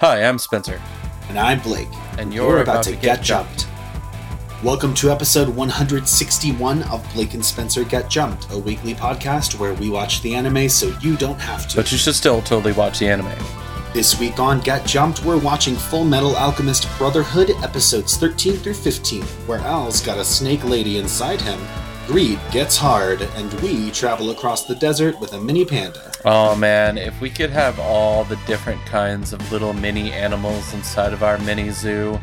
Hi, I'm Spencer. And I'm Blake. And you're, about, to, get, jumped. Welcome to episode 161 of Blake and Spencer Get Jumped, a weekly podcast where we watch the anime so you don't have to. But you should still totally watch the anime. This week on Get Jumped, we're watching Full Metal Alchemist Brotherhood episodes 13 through 15, where Al's got a snake lady inside him, Greed gets hard, and we travel across the desert with a mini panda. Oh man, if we could have all the different kinds of little mini animals inside of our mini zoo,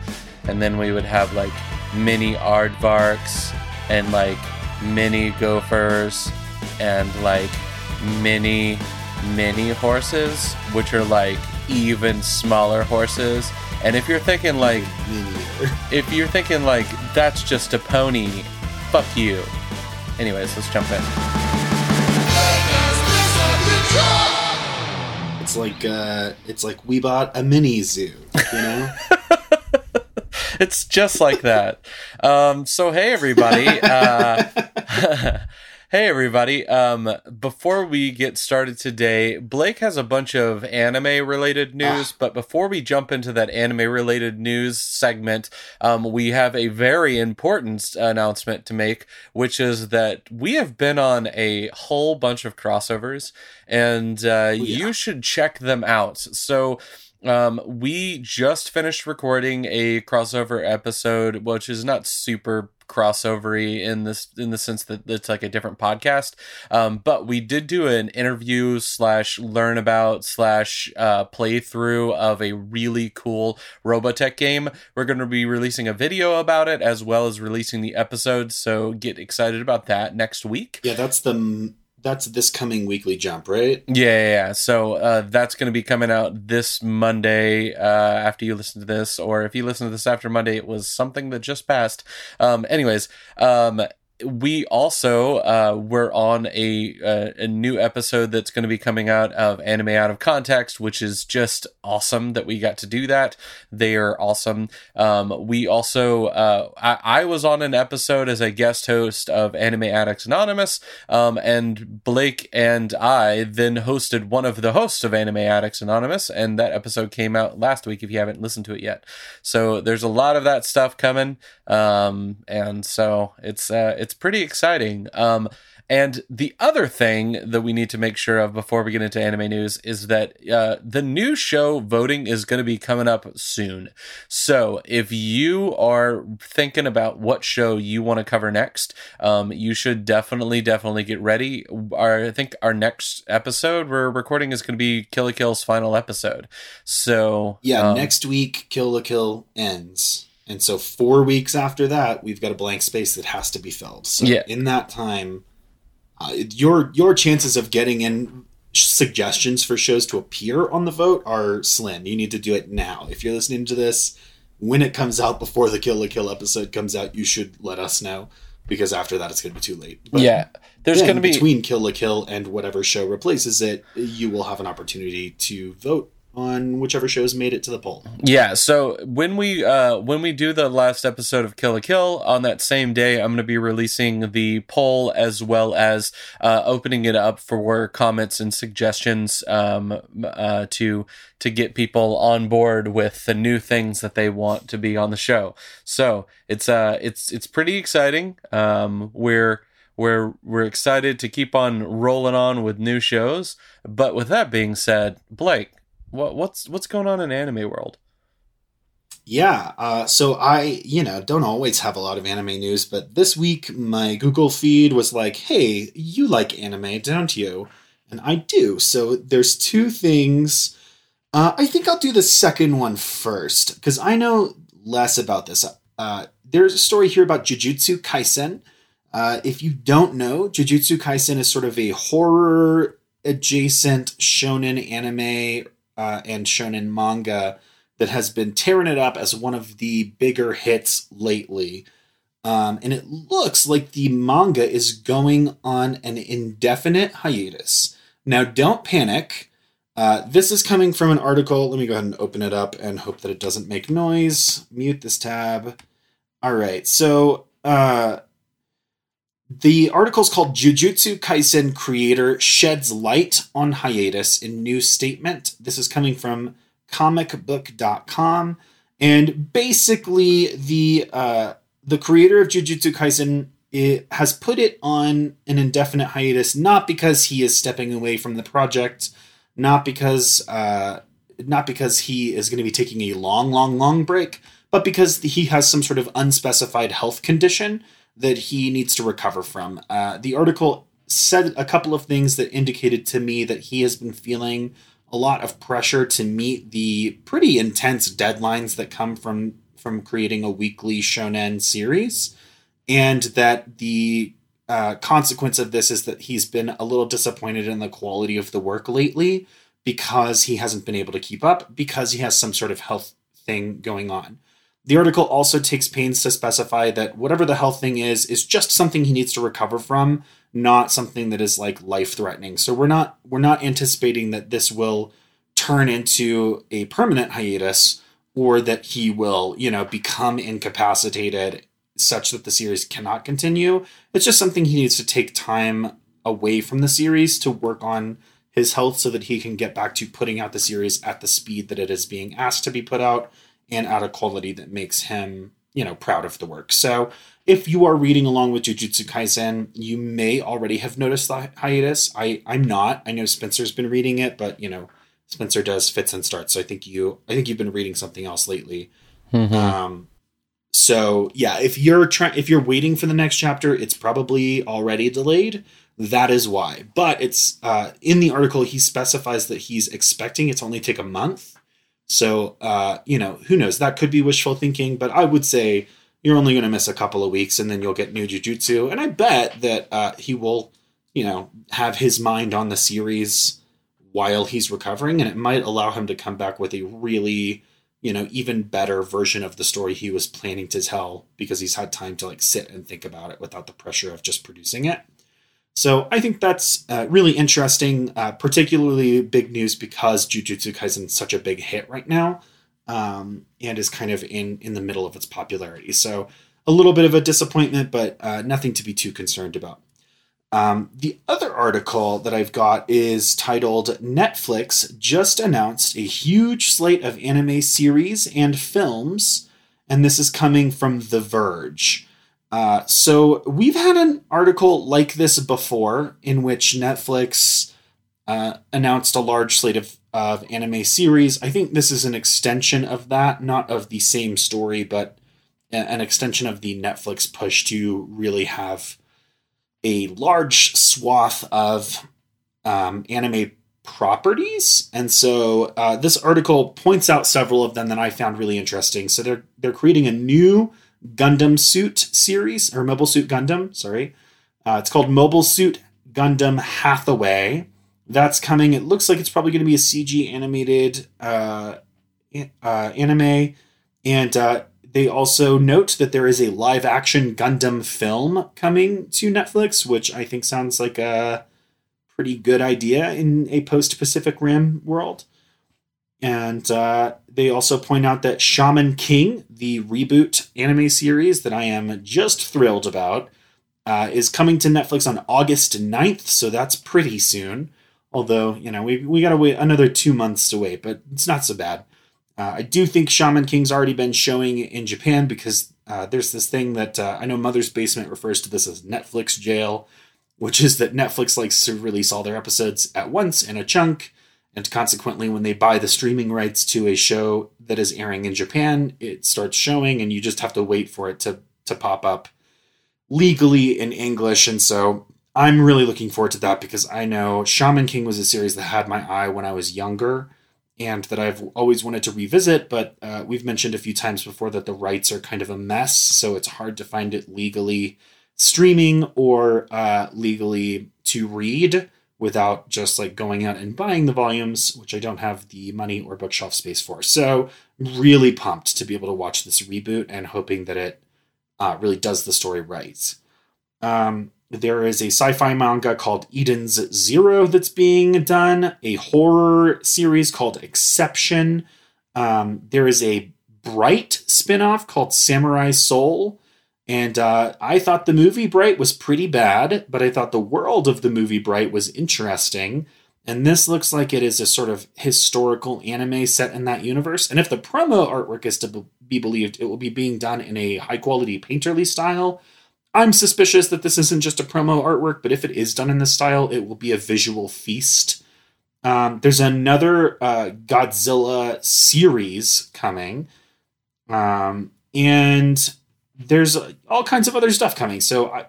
and then we would have like mini aardvarks and like mini gophers and like mini mini horses, which are like even smaller horses. And if you're thinking like, if you're thinking like that's just a pony, fuck you. Anyways, let's jump in. It's like uh, it's like we bought a mini zoo, you know. it's just like that. Um, so hey everybody. Uh, Hey everybody. Um, before we get started today, Blake has a bunch of anime related news, ah. but before we jump into that anime related news segment, um, we have a very important announcement to make, which is that we have been on a whole bunch of crossovers and uh, oh, yeah. you should check them out. So, um, we just finished recording a crossover episode, which is not super crossovery in this in the sense that it's like a different podcast. Um, but we did do an interview slash learn about slash uh, playthrough of a really cool Robotech game. We're going to be releasing a video about it as well as releasing the episode. So get excited about that next week. Yeah, that's the that's this coming weekly jump, right? Yeah, yeah. yeah. So uh, that's going to be coming out this Monday uh, after you listen to this, or if you listen to this after Monday, it was something that just passed. Um, anyways, um, we also uh, were on a uh, a new episode that's going to be coming out of Anime Out of Context, which is just awesome that we got to do that. They are awesome. Um, we also uh, I, I, was on an episode as a guest host of Anime Addicts Anonymous, um, and Blake and I then hosted one of the hosts of Anime Addicts Anonymous, and that episode came out last week. If you haven't listened to it yet, so there's a lot of that stuff coming, um, and so it's uh, it's it's pretty exciting. Um, and the other thing that we need to make sure of before we get into anime news is that uh, the new show voting is going to be coming up soon. So if you are thinking about what show you want to cover next, um, you should definitely, definitely get ready. Our, I think our next episode we're recording is going to be Kill la Kill's final episode. So yeah, um, next week Kill la Kill ends. And so four weeks after that, we've got a blank space that has to be filled. So yeah. in that time, uh, your your chances of getting in suggestions for shows to appear on the vote are slim. You need to do it now. If you're listening to this when it comes out before the Kill la Kill episode comes out, you should let us know because after that it's going to be too late. But yeah, there's going to be between Kill la Kill and whatever show replaces it, you will have an opportunity to vote on whichever shows made it to the poll. Yeah, so when we uh when we do the last episode of Kill la Kill on that same day, I'm going to be releasing the poll as well as uh opening it up for comments and suggestions um uh to to get people on board with the new things that they want to be on the show. So, it's uh it's it's pretty exciting. Um we're we're we're excited to keep on rolling on with new shows. But with that being said, Blake, what what's what's going on in anime world? Yeah, uh, so I, you know, don't always have a lot of anime news, but this week my Google feed was like, "Hey, you like anime, don't you?" And I do. So there's two things. Uh, I think I'll do the second one first because I know less about this. Uh, there's a story here about Jujutsu Kaisen. Uh, if you don't know, Jujutsu Kaisen is sort of a horror adjacent shonen anime uh, and shonen manga that has been tearing it up as one of the bigger hits lately. Um, and it looks like the manga is going on an indefinite hiatus. Now, don't panic. Uh, this is coming from an article. Let me go ahead and open it up and hope that it doesn't make noise. Mute this tab. All right. So, uh, the article is called Jujutsu Kaisen Creator Sheds Light on Hiatus in New Statement. This is coming from comicbook.com. And basically, the uh, the creator of Jujutsu Kaisen it has put it on an indefinite hiatus, not because he is stepping away from the project, not because uh, not because he is going to be taking a long, long, long break, but because he has some sort of unspecified health condition that he needs to recover from. Uh, the article said a couple of things that indicated to me that he has been feeling a lot of pressure to meet the pretty intense deadlines that come from from creating a weekly shonen series and that the uh, consequence of this is that he's been a little disappointed in the quality of the work lately because he hasn't been able to keep up because he has some sort of health thing going on. The article also takes pains to specify that whatever the health thing is, is just something he needs to recover from, not something that is like life threatening. So we're not we're not anticipating that this will turn into a permanent hiatus or that he will, you know, become incapacitated such that the series cannot continue. It's just something he needs to take time away from the series to work on his health so that he can get back to putting out the series at the speed that it is being asked to be put out and at a quality that makes him, you know, proud of the work. So if you are reading along with Jujutsu Kaisen, you may already have noticed the hiatus. I I'm not. I know Spencer's been reading it, but you know, Spencer does fits and starts. So I think you I think you've been reading something else lately. Mm-hmm. Um so yeah, if you're trying if you're waiting for the next chapter, it's probably already delayed. That is why. But it's uh, in the article he specifies that he's expecting it to only take a month. So uh, you know, who knows? That could be wishful thinking, but I would say you're only going to miss a couple of weeks and then you'll get new jujutsu. And I bet that uh, he will, you know, have his mind on the series while he's recovering, and it might allow him to come back with a really you know even better version of the story he was planning to tell because he's had time to like sit and think about it without the pressure of just producing it so i think that's uh, really interesting uh, particularly big news because jujutsu kaisen is such a big hit right now um, and is kind of in in the middle of its popularity so a little bit of a disappointment but uh, nothing to be too concerned about um, the other article that I've got is titled Netflix just announced a huge slate of anime series and films, and this is coming from The Verge. Uh, so we've had an article like this before in which Netflix uh, announced a large slate of, of anime series. I think this is an extension of that, not of the same story, but an extension of the Netflix push to really have a large swath of um, anime properties, and so uh, this article points out several of them that I found really interesting. So they're they're creating a new Gundam Suit series or Mobile Suit Gundam. Sorry, uh, it's called Mobile Suit Gundam Hathaway. That's coming. It looks like it's probably going to be a CG animated uh, uh, anime, and uh, they also note that there is a live action Gundam film coming to Netflix, which I think sounds like a pretty good idea in a post Pacific Rim world. And uh, they also point out that Shaman King, the reboot anime series that I am just thrilled about, uh, is coming to Netflix on August 9th, so that's pretty soon. Although, you know, we, we gotta wait another two months to wait, but it's not so bad. Uh, I do think Shaman King's already been showing in Japan because uh, there's this thing that uh, I know Mother's Basement refers to this as Netflix jail, which is that Netflix likes to release all their episodes at once in a chunk. And consequently, when they buy the streaming rights to a show that is airing in Japan, it starts showing, and you just have to wait for it to, to pop up legally in English. And so I'm really looking forward to that because I know Shaman King was a series that had my eye when I was younger and that I've always wanted to revisit, but uh, we've mentioned a few times before that the rights are kind of a mess, so it's hard to find it legally streaming or uh, legally to read without just like going out and buying the volumes, which I don't have the money or bookshelf space for. So, really pumped to be able to watch this reboot and hoping that it uh, really does the story right. Um, there is a sci fi manga called Eden's Zero that's being done, a horror series called Exception. Um, there is a Bright spin off called Samurai Soul. And uh, I thought the movie Bright was pretty bad, but I thought the world of the movie Bright was interesting. And this looks like it is a sort of historical anime set in that universe. And if the promo artwork is to be believed, it will be being done in a high quality painterly style. I'm suspicious that this isn't just a promo artwork, but if it is done in this style, it will be a visual feast. Um, there's another uh, Godzilla series coming. Um, and there's all kinds of other stuff coming. So I,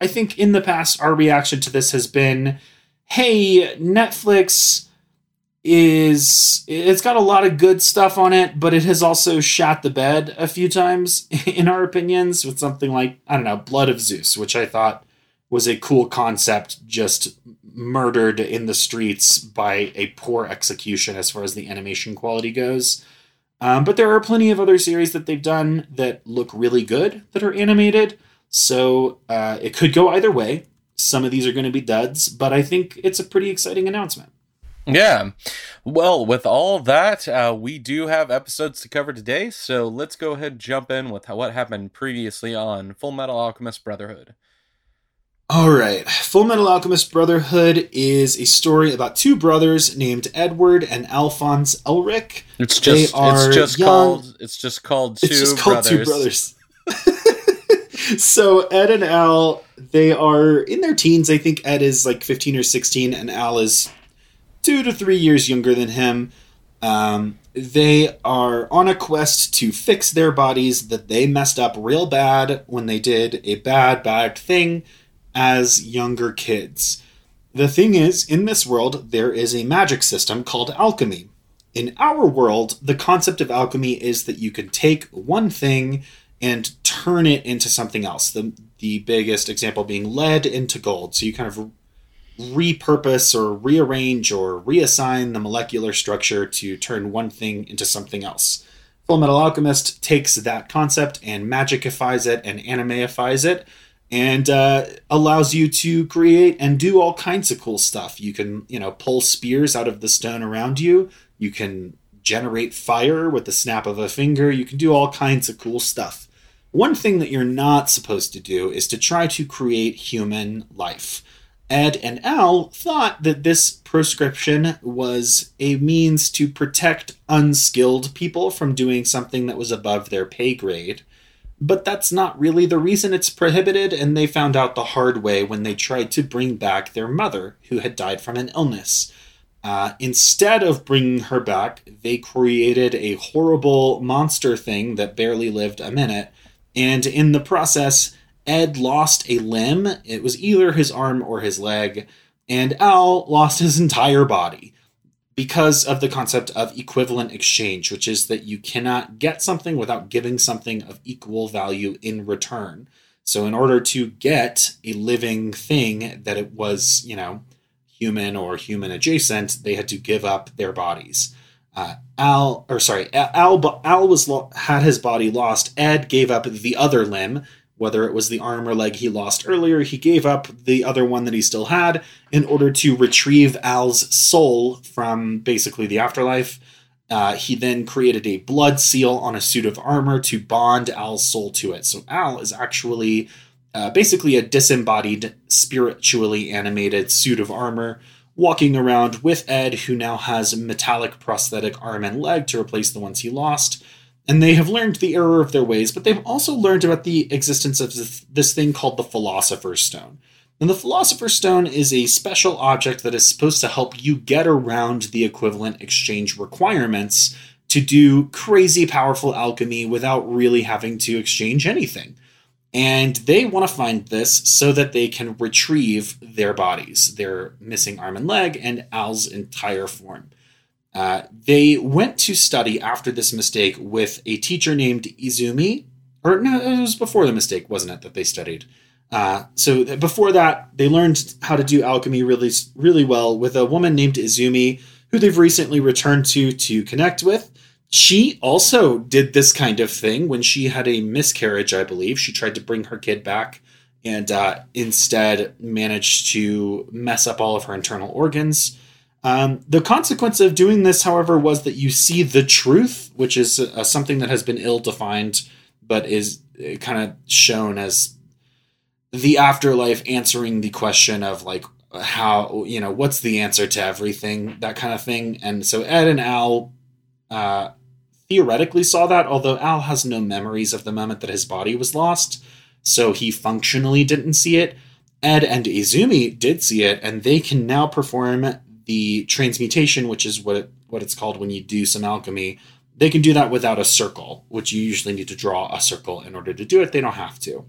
I think in the past, our reaction to this has been hey, Netflix is it's got a lot of good stuff on it, but it has also shot the bed a few times, in our opinions, with something like, I don't know, Blood of Zeus, which I thought was a cool concept, just murdered in the streets by a poor execution as far as the animation quality goes. Um, but there are plenty of other series that they've done that look really good that are animated. So uh, it could go either way. Some of these are going to be duds, but I think it's a pretty exciting announcement. Yeah. Well, with all that, uh, we do have episodes to cover today. So let's go ahead and jump in with what happened previously on Full Metal Alchemist Brotherhood. All right. Full Metal Alchemist Brotherhood is a story about two brothers named Edward and Alphonse Elric. It's just it's just young. called it's just called two it's just called brothers. two brothers. so Ed and Al, they are in their teens. I think Ed is like 15 or 16 and Al is 2 to 3 years younger than him. Um, they are on a quest to fix their bodies that they messed up real bad when they did a bad bad thing as younger kids. The thing is, in this world, there is a magic system called alchemy. In our world, the concept of alchemy is that you can take one thing and turn it into something else. The, the biggest example being lead into gold. So you kind of repurpose or rearrange or reassign the molecular structure to turn one thing into something else. Full Metal Alchemist takes that concept and magicifies it and animeifies it and uh, allows you to create and do all kinds of cool stuff. You can, you know, pull spears out of the stone around you. You can generate fire with the snap of a finger. You can do all kinds of cool stuff. One thing that you're not supposed to do is to try to create human life. Ed and Al thought that this proscription was a means to protect unskilled people from doing something that was above their pay grade. But that's not really the reason it's prohibited, and they found out the hard way when they tried to bring back their mother, who had died from an illness. Uh, instead of bringing her back, they created a horrible monster thing that barely lived a minute, and in the process, Ed lost a limb. It was either his arm or his leg, and Al lost his entire body because of the concept of equivalent exchange, which is that you cannot get something without giving something of equal value in return. So, in order to get a living thing that it was, you know, human or human adjacent, they had to give up their bodies. Uh, Al, or sorry, Al, Al was had his body lost. Ed gave up the other limb, whether it was the arm or leg he lost earlier, he gave up the other one that he still had in order to retrieve Al's soul from basically the afterlife. Uh, he then created a blood seal on a suit of armor to bond Al's soul to it. So Al is actually uh, basically a disembodied, spiritually animated suit of armor walking around with Ed, who now has metallic prosthetic arm and leg to replace the ones he lost and they have learned the error of their ways, but they've also learned about the existence of this thing called the Philosopher's Stone. And the Philosopher's Stone is a special object that is supposed to help you get around the equivalent exchange requirements to do crazy powerful alchemy without really having to exchange anything. And they want to find this so that they can retrieve their bodies, their missing arm and leg, and Al's entire form. Uh, they went to study after this mistake with a teacher named Izumi. Or no, it was before the mistake, wasn't it, that they studied? Uh, so before that, they learned how to do alchemy really, really well with a woman named Izumi, who they've recently returned to to connect with. She also did this kind of thing when she had a miscarriage, I believe. She tried to bring her kid back and uh, instead managed to mess up all of her internal organs. Um, the consequence of doing this, however, was that you see the truth, which is uh, something that has been ill defined, but is uh, kind of shown as the afterlife answering the question of like how you know what's the answer to everything that kind of thing. And so ed and al uh, theoretically saw that although al has no memories of the moment that his body was lost so he functionally didn't see it. Ed and izumi did see it and they can now perform the transmutation which is what it, what it's called when you do some alchemy they can do that without a circle which you usually need to draw a circle in order to do it they don't have to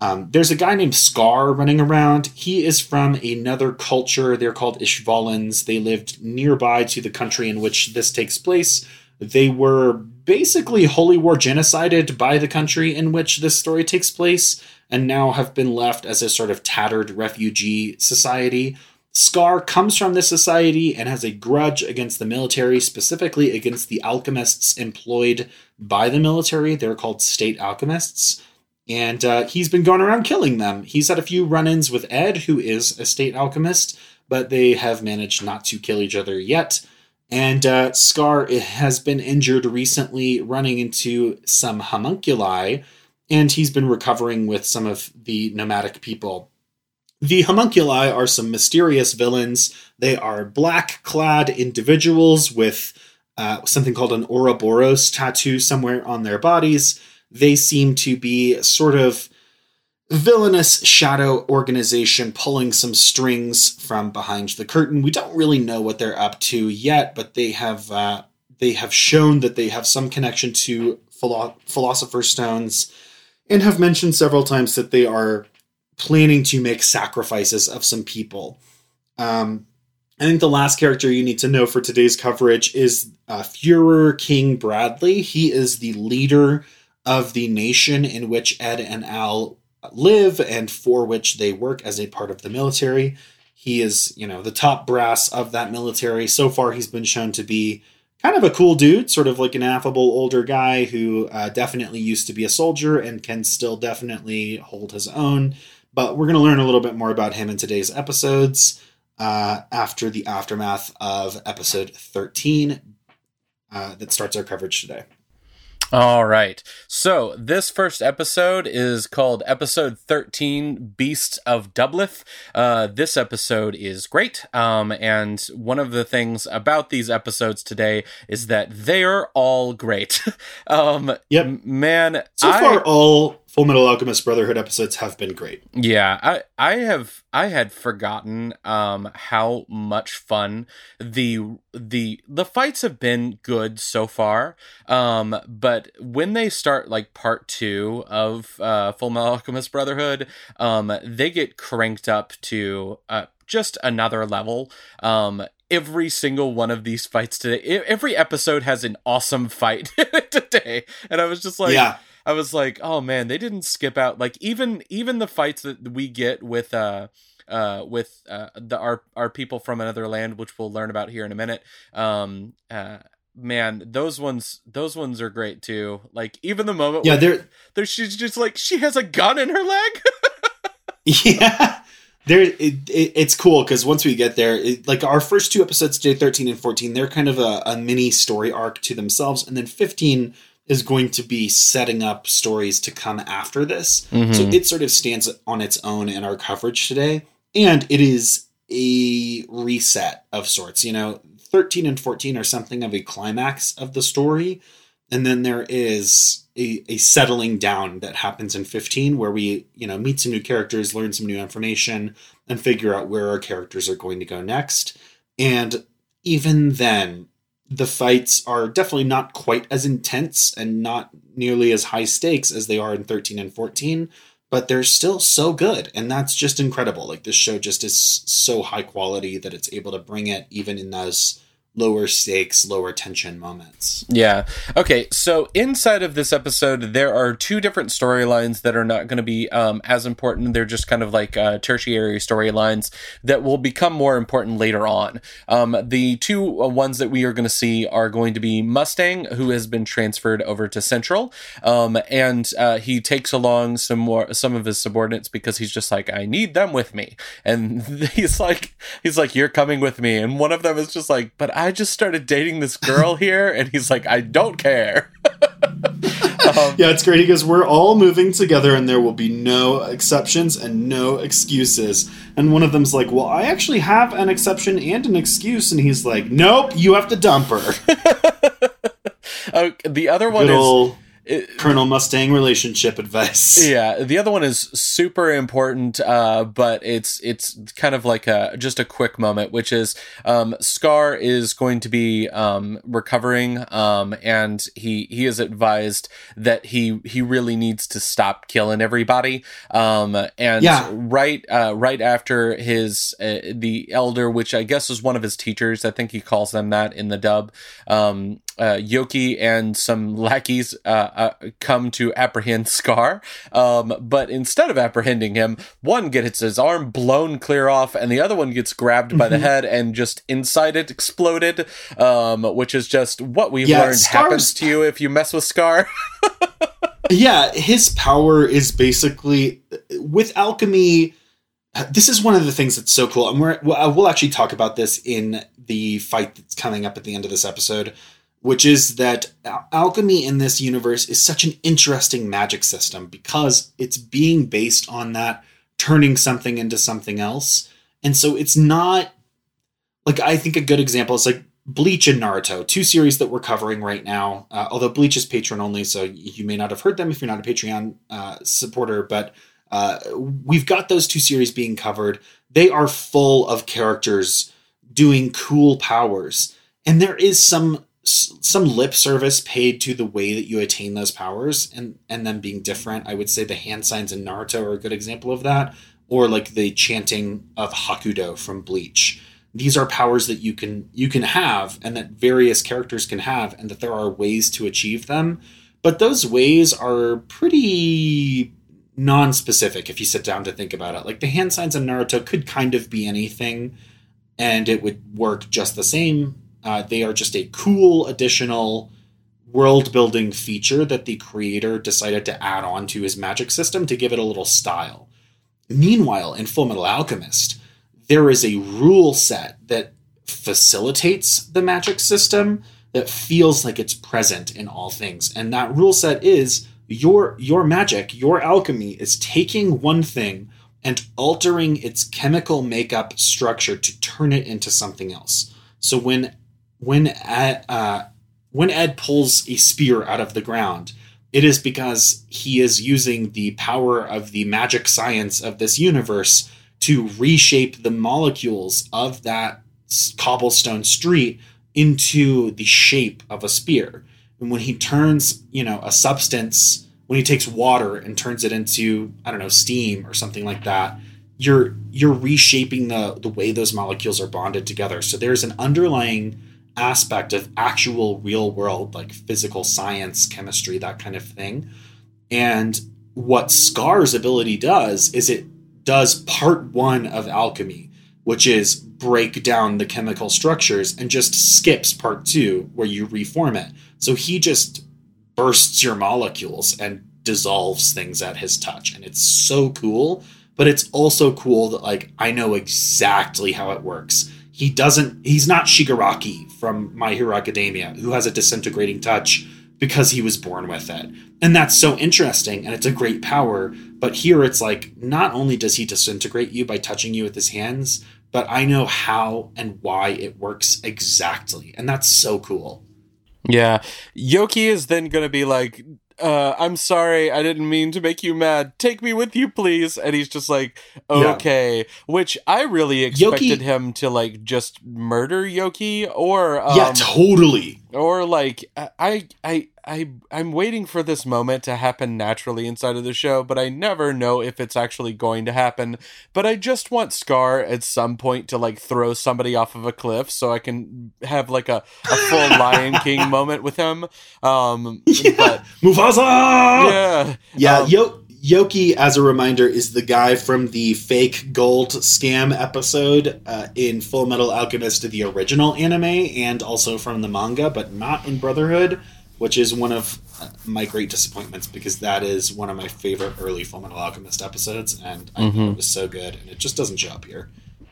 um, there's a guy named Scar running around. He is from another culture. They're called Ishvalans. They lived nearby to the country in which this takes place. They were basically holy war genocided by the country in which this story takes place, and now have been left as a sort of tattered refugee society. Scar comes from this society and has a grudge against the military, specifically against the alchemists employed by the military. They're called state alchemists and uh, he's been going around killing them. He's had a few run ins with Ed, who is a state alchemist, but they have managed not to kill each other yet. And uh, Scar has been injured recently, running into some homunculi, and he's been recovering with some of the nomadic people. The homunculi are some mysterious villains. They are black clad individuals with uh, something called an Ouroboros tattoo somewhere on their bodies they seem to be sort of villainous shadow organization pulling some strings from behind the curtain. We don't really know what they're up to yet, but they have uh, they have shown that they have some connection to philo- philosopher's stones and have mentioned several times that they are planning to make sacrifices of some people. Um, I think the last character you need to know for today's coverage is uh, Fuhrer King Bradley. He is the leader of the nation in which Ed and Al live and for which they work as a part of the military. He is, you know, the top brass of that military. So far, he's been shown to be kind of a cool dude, sort of like an affable older guy who uh, definitely used to be a soldier and can still definitely hold his own. But we're going to learn a little bit more about him in today's episodes uh, after the aftermath of episode 13 uh, that starts our coverage today. All right. So this first episode is called episode 13 Beasts of Dublith. Uh, this episode is great. Um, and one of the things about these episodes today is that they are all great. um, yep. Man, so I, far, all Full Metal Alchemist Brotherhood episodes have been great. Yeah, I I have I had forgotten um how much fun the the the fights have been good so far. Um but when they start like part 2 of uh Full Metal Alchemist Brotherhood, um they get cranked up to uh just another level. Um, every single one of these fights today, every episode has an awesome fight today, and I was just like, yeah. I was like, oh man, they didn't skip out like even even the fights that we get with uh uh with uh the our our people from another land, which we'll learn about here in a minute. Um uh man, those ones those ones are great too. Like even the moment Yeah, they're there she's just like she has a gun in her leg. yeah there it, it, it's cool because once we get there it, like our first two episodes day 13 and 14 they're kind of a, a, mini story arc to themselves and then 15 is going to be setting up stories to come after this. Mm-hmm. So it sort of stands on its own in our coverage today. And it is a reset of sorts. You know, 13 and 14 are something of a climax of the story. And then there is a, a settling down that happens in 15 where we, you know, meet some new characters, learn some new information, and figure out where our characters are going to go next. And even then, the fights are definitely not quite as intense and not nearly as high stakes as they are in 13 and 14 but they're still so good and that's just incredible. Like this show just is so high quality that it's able to bring it even in those lower stakes, lower tension moments. Yeah. Okay. So inside of this episode, there are two different storylines that are not going to be um, as important. They're just kind of like uh, tertiary storylines that will become more important later on. Um, the two uh, that we are going to see are going to be Mustang, who has been transferred over to Central, um, and uh, he takes along some more some of his subordinates because he's just like, I need them with me, and he's like, he's like, you're coming with me, and one of them is just like, but I I just started dating this girl here, and he's like, I don't care. Um, yeah, it's great. He goes, "We're all moving together, and there will be no exceptions and no excuses." And one of them's like, "Well, I actually have an exception and an excuse," and he's like, "Nope, you have to dump her." uh, the other one Good is. old Colonel Mustang relationship advice. Yeah, the other one is super important, uh, but it's it's kind of like a just a quick moment, which is um, Scar is going to be um, recovering, um, and he he is advised that he he really needs to stop killing everybody. Um, and Yeah. right uh, right after his uh, the elder, which I guess is one of his teachers, I think he calls them that in the dub. Um, uh, Yoki and some lackeys uh, uh, come to apprehend Scar, um, but instead of apprehending him, one gets his arm blown clear off, and the other one gets grabbed by the head and just inside it exploded, um, which is just what we've Yeah, learned Scar's- happens to you if you mess with Scar. yeah, his power is basically with alchemy. This is one of the things that's so cool, and we're well, we'll actually talk about this in the fight that's coming up at the end of this episode, which is that al- alchemy in this universe is such an interesting magic system because it's being based on that turning something into something else, and so it's not like I think a good example is like Bleach and Naruto, two series that we're covering right now. Uh, although Bleach is Patreon only, so you may not have heard them if you're not a Patreon uh, supporter. But uh, we've got those two series being covered. They are full of characters doing cool powers, and there is some some lip service paid to the way that you attain those powers, and and them being different. I would say the hand signs in Naruto are a good example of that, or like the chanting of Hakudo from Bleach. These are powers that you can you can have and that various characters can have and that there are ways to achieve them. But those ways are pretty non-specific if you sit down to think about it. Like the hand signs in naruto could kind of be anything and it would work just the same uh, they are just a cool additional world building feature that the creator decided to add on to his magic system to give it a little style. Meanwhile in full metal alchemist there is a rule set that facilitates the magic system that feels like it's present in all things. And that rule set is your your magic your alchemy is taking one thing and altering its chemical makeup structure to turn it into something else. So when when Ed, uh, when Ed pulls a spear out of the ground it is because he is using the power of the magic science of this universe to reshape the molecules of that cobblestone street into the shape of a spear. And when he turns, you know, a substance, when he takes water and turns it into, I don't know, steam or something like that, you're you're reshaping the the way those molecules are bonded together. So there's an underlying aspect of actual real world like physical science, chemistry, that kind of thing. And what Scar's ability does is it does part one of alchemy, which is break down the chemical structures, and just skips part two, where you reform it. So he just bursts your molecules and dissolves things at his touch. And it's so cool. But it's also cool that, like, I know exactly how it works. He doesn't, he's not Shigaraki from My Hero Academia, who has a disintegrating touch because he was born with it. And that's so interesting and it's a great power. But here it's like not only does he disintegrate you by touching you with his hands, but I know how and why it works exactly. And that's so cool. Yeah. Yoki is then going to be like, uh, I'm sorry, I didn't mean to make you mad. Take me with you, please. And he's just like, Yeah. okay. Which I really expected Yoki- him to like just murder Yoki or um, yeah, totally. Or like I I I I'm waiting for this moment to happen naturally inside of the show, but I never know if it's actually going to happen. But I just want Scar at some point to like throw somebody off of a cliff so I can have like a, a full Lion King moment with him. Um but Mufasa! yeah. Yeah, Um, Yo- Yoki, as a reminder, is the guy from the fake gold scam episode uh, in Full Metal Alchemist, the original anime, and also from the manga, but not in Brotherhood, which is one of uh, my great disappointments because that is one of my favorite early Full Metal Alchemist episodes, and I thought it was so good, and it just doesn't show up here.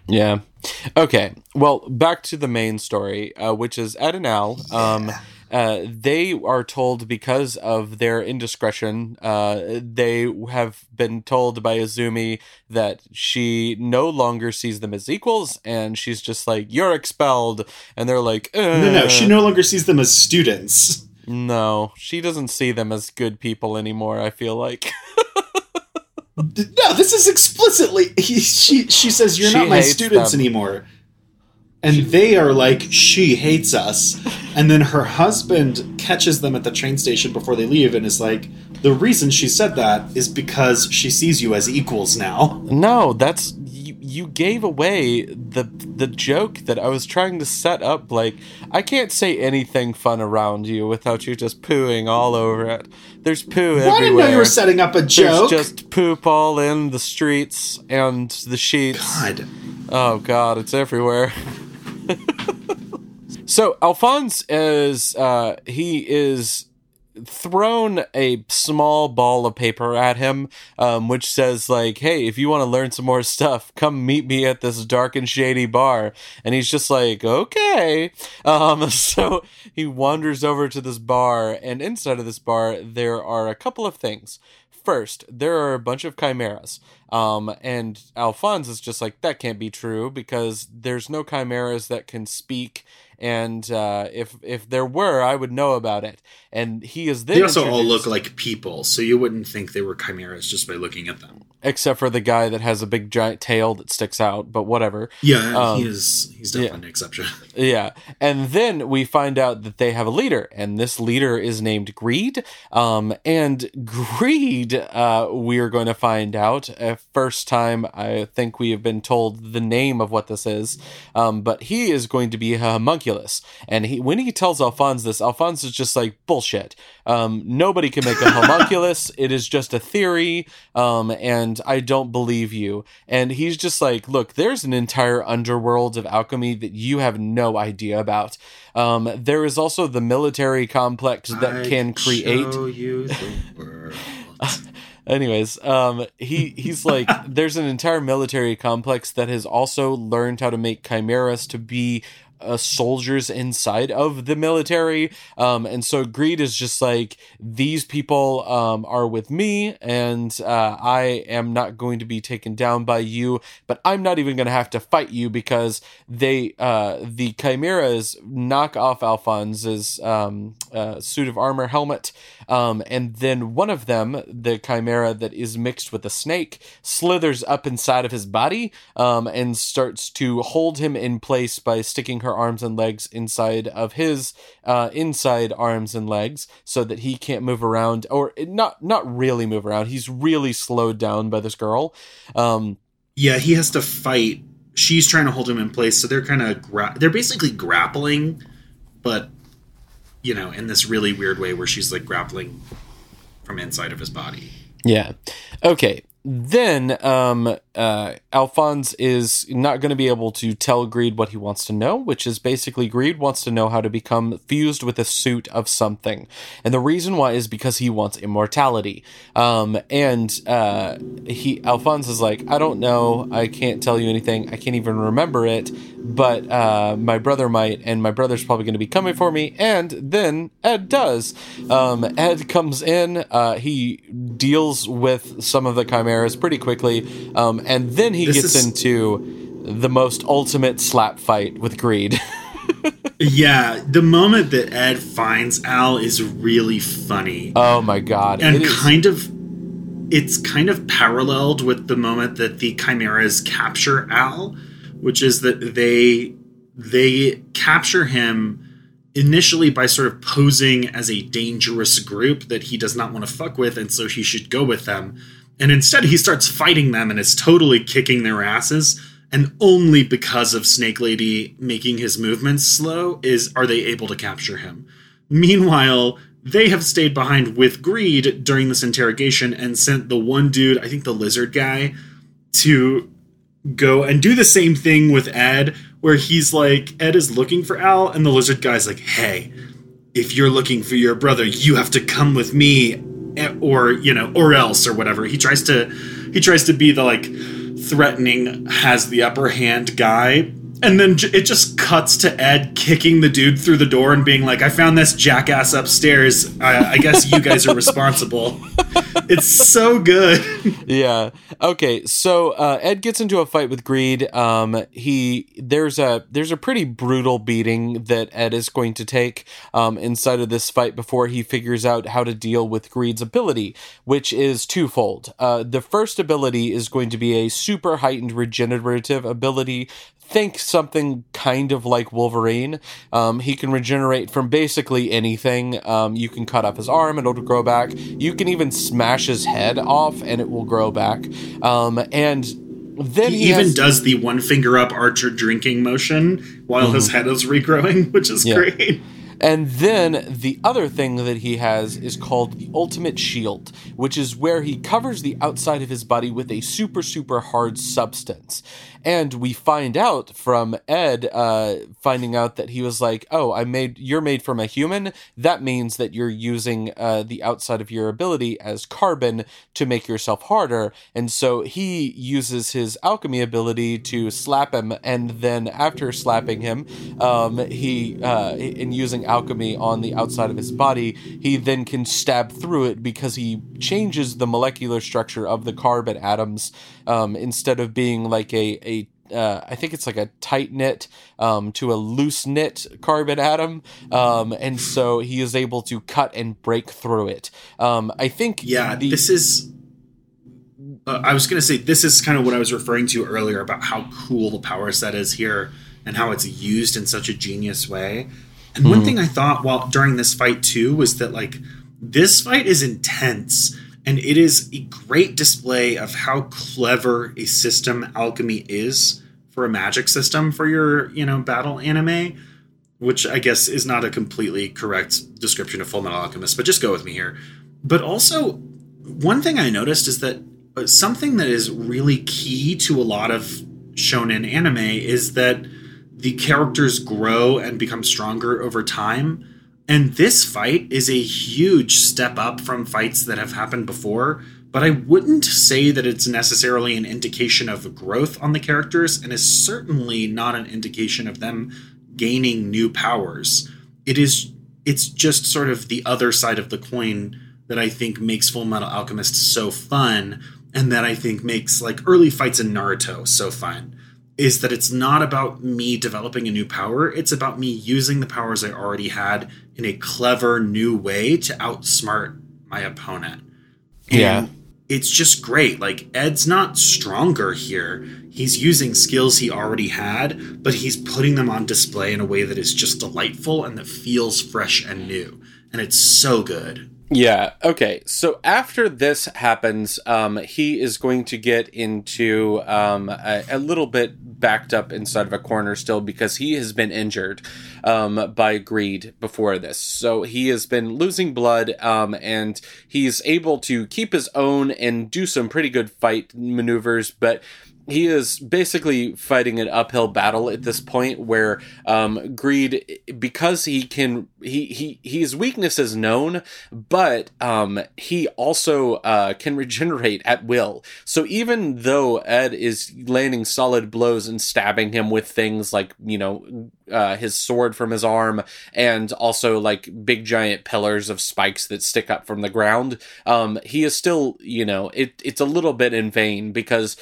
Yeah. Okay. Well, back to the main story, uh, which is Ed and Al. Um, uh, they are told because of their indiscretion, uh, they have been told by Izumi that she no longer sees them as equals, and she's just like, "You're expelled," and they're like, no, no, she "Uh." no longer sees them as students. No, she doesn't see them as good people anymore. I feel like No, this is explicitly. He, she she says you're She not my students them. anymore, and they are like she hates us. And then her husband catches them at the train station before they leave, and is like, the reason she said that is because she sees you as equals now. no. That's you. You gave away the the joke that I was trying to set up. Like I can't say anything fun around you without you just pooing all over it. There's poo Well, I didn't know everywhere. you were setting up a There's joke. just poop all in the streets and the sheets. God. Oh god, it's everywhere. so Alphonse is uh he is thrown a small ball of paper at him um, which says like hey if you want to learn some more stuff come meet me at this dark and shady bar. And he's just like okay. Um, so he wanders over to this bar and inside of this bar there are a couple of things First, there are a bunch of chimeras. Um, and Alphonse is just like, that can't be true because there's no chimeras that can speak. And uh, if if there were, I would know about it. And he is then They also all look like people, so you wouldn't think they were chimeras just by looking at them. except for the guy that has a big giant tail that sticks out. But whatever. Yeah, Um, he is. He's definitely an exception. Yeah. And then we find out that they have a leader, and this leader is named Greed. Um, and Greed, uh, we are going to find out. Uh, first time I think we have been told the name of what this is. Um, but he is going to be a homunculus. And he when he tells Alphonse this, Alphonse is just like, bullshit. Um, nobody can make a homunculus. it is just a theory. Um, and I don't believe you. And he's just like, look, there's an entire underworld of alchemy that you have no idea about. Um, there is also the military complex that I can create. Anyways, um, he he's like, there's an entire military complex that has also learned how to make chimeras to be uh, soldiers inside of the military. Um, and so Greed is just like, these people um, are with me, and uh, I am not going to be taken down by you, but I'm not even going to have to fight you because they, uh, the chimeras knock off Alphonse's um, uh, suit of armor helmet. Um, and then one of them, the chimera that is mixed with a snake, slithers up inside of his body um, and starts to hold him in place by sticking her arms and legs inside of his uh, inside arms and legs, so that he can't move around, or not not really move around. He's really slowed down by this girl. Um, Yeah, he has to fight. She's trying to hold him in place, so they're kind of gra- they're basically grappling, but you know, in this really weird way where she's like grappling from inside of his body. Yeah. Okay. Then um, uh, Alphonse is not going to be able to tell Greed what he wants to know, which is basically Greed wants to know how to become fused with a suit of something, and the reason why is because he wants immortality. Um, and uh, he Alphonse is like, I don't know, I can't tell you anything, I can't even remember it, but uh, my brother might, and my brother's probably going to be coming for me. And then Ed does. Um, Ed comes in, uh, he deals with some of the chimeras pretty quickly, um, and then he This gets is- into the most ultimate slap fight with Greed. Yeah, the moment that Ed finds Al is really funny. oh my god. and it is- kind of it's kind of paralleled with the moment that the chimeras capture al which is that they they capture him initially by sort of posing as a dangerous group that he does not want to fuck with and so he should go with them and instead he starts fighting them and is totally kicking their asses. And only because of snake lady making his movements slow is are they able to capture him. Meanwhile, they have stayed behind with Greed during this interrogation and sent the one dude, I think the lizard guy, to go and do the same thing with Ed, where he's like, Ed is looking for Al, and the lizard guy's like, hey, if you're looking for your brother, you have to come with me, Eh, or, you know, or else, or whatever. He tries to, he tries to be the like threatening, has the upper hand guy. And then j- it just cuts to Ed kicking the dude through the door and being like, "I found this jackass upstairs. I, I guess you guys are responsible." it's so good. yeah. Okay. So uh, Ed gets into a fight with Greed. Um, he there's a there's a pretty brutal beating that Ed is going to take um, inside of this fight before he figures out how to deal with Greed's ability, which is twofold. Uh, the first ability is going to be a super heightened regenerative ability think something kind of like Wolverine. Um, he can regenerate from basically anything. Um, you can cut off his arm and it'll grow back. You can even smash his head off and it will grow back. Um, and then he, he, even has- does the one finger up archer drinking motion while his head is regrowing, which is Yeah. great. And then the other thing that he has is called the Ultimate Shield, which is where he covers the outside of his body with a super, super hard substance. And we find out from Ed, uh, finding out that he was like, "Oh, I made you're made from a human. That means that you're using uh, the outside of your ability as carbon to make yourself harder." And so he uses his alchemy ability to slap him, and then after slapping him, um, he uh, in using alchemy on the outside of his body, he then can stab through it because he changes the molecular structure of the carbon atoms um, instead of being like a a uh, I think it's like a tight knit um, to a loose knit carbon atom, um, and so he is able to cut and break through it. Um, I think Yeah, the- this is. Uh, I was going to say this is kind of what I was referring to earlier about how cool the power set is here and how it's used in such a genius way. And one thing I thought while during this fight too was that like this fight is intense and it is a great display of how clever a system alchemy is for a magic system for your, you know, battle anime, which I guess is not a completely correct description of Full Metal Alchemist, but just go with me here. But also, one thing I noticed is that uh, something that is really key to a lot of shonen anime is that the characters grow and become stronger over time. And this fight is a huge step up from fights that have happened before, but I wouldn't say that it's necessarily an indication of growth on the characters, and is certainly not an indication of them gaining new powers. It is it's just sort of the other side of the coin that I think makes Full Metal Alchemist so fun, and that I think makes like early fights in Naruto so fun. Is that it's not about me developing a new power, it's about me using the powers I already had in a clever new way to outsmart my opponent. And Yeah. It's just great. Like, Ed's not stronger here. He's using skills he already had, but he's putting them on display in a way that is just delightful and that feels fresh and new. And it's so good. Yeah. Okay. So after this happens, um, he is going to get into um, a, a little bit backed up inside of a corner still because he has been injured um, by greed before this. So he has been losing blood, um, and he's able to keep his own and do some pretty good fight maneuvers, but he is basically fighting an uphill battle at this point where um, greed because he can he he his weakness is known but um, he also uh, can regenerate at will so even though ed is landing solid blows and stabbing him with things like you know uh, his sword from his arm and also like big giant pillars of spikes that stick up from the ground. Um, he is still you know it, it's a little bit in vain because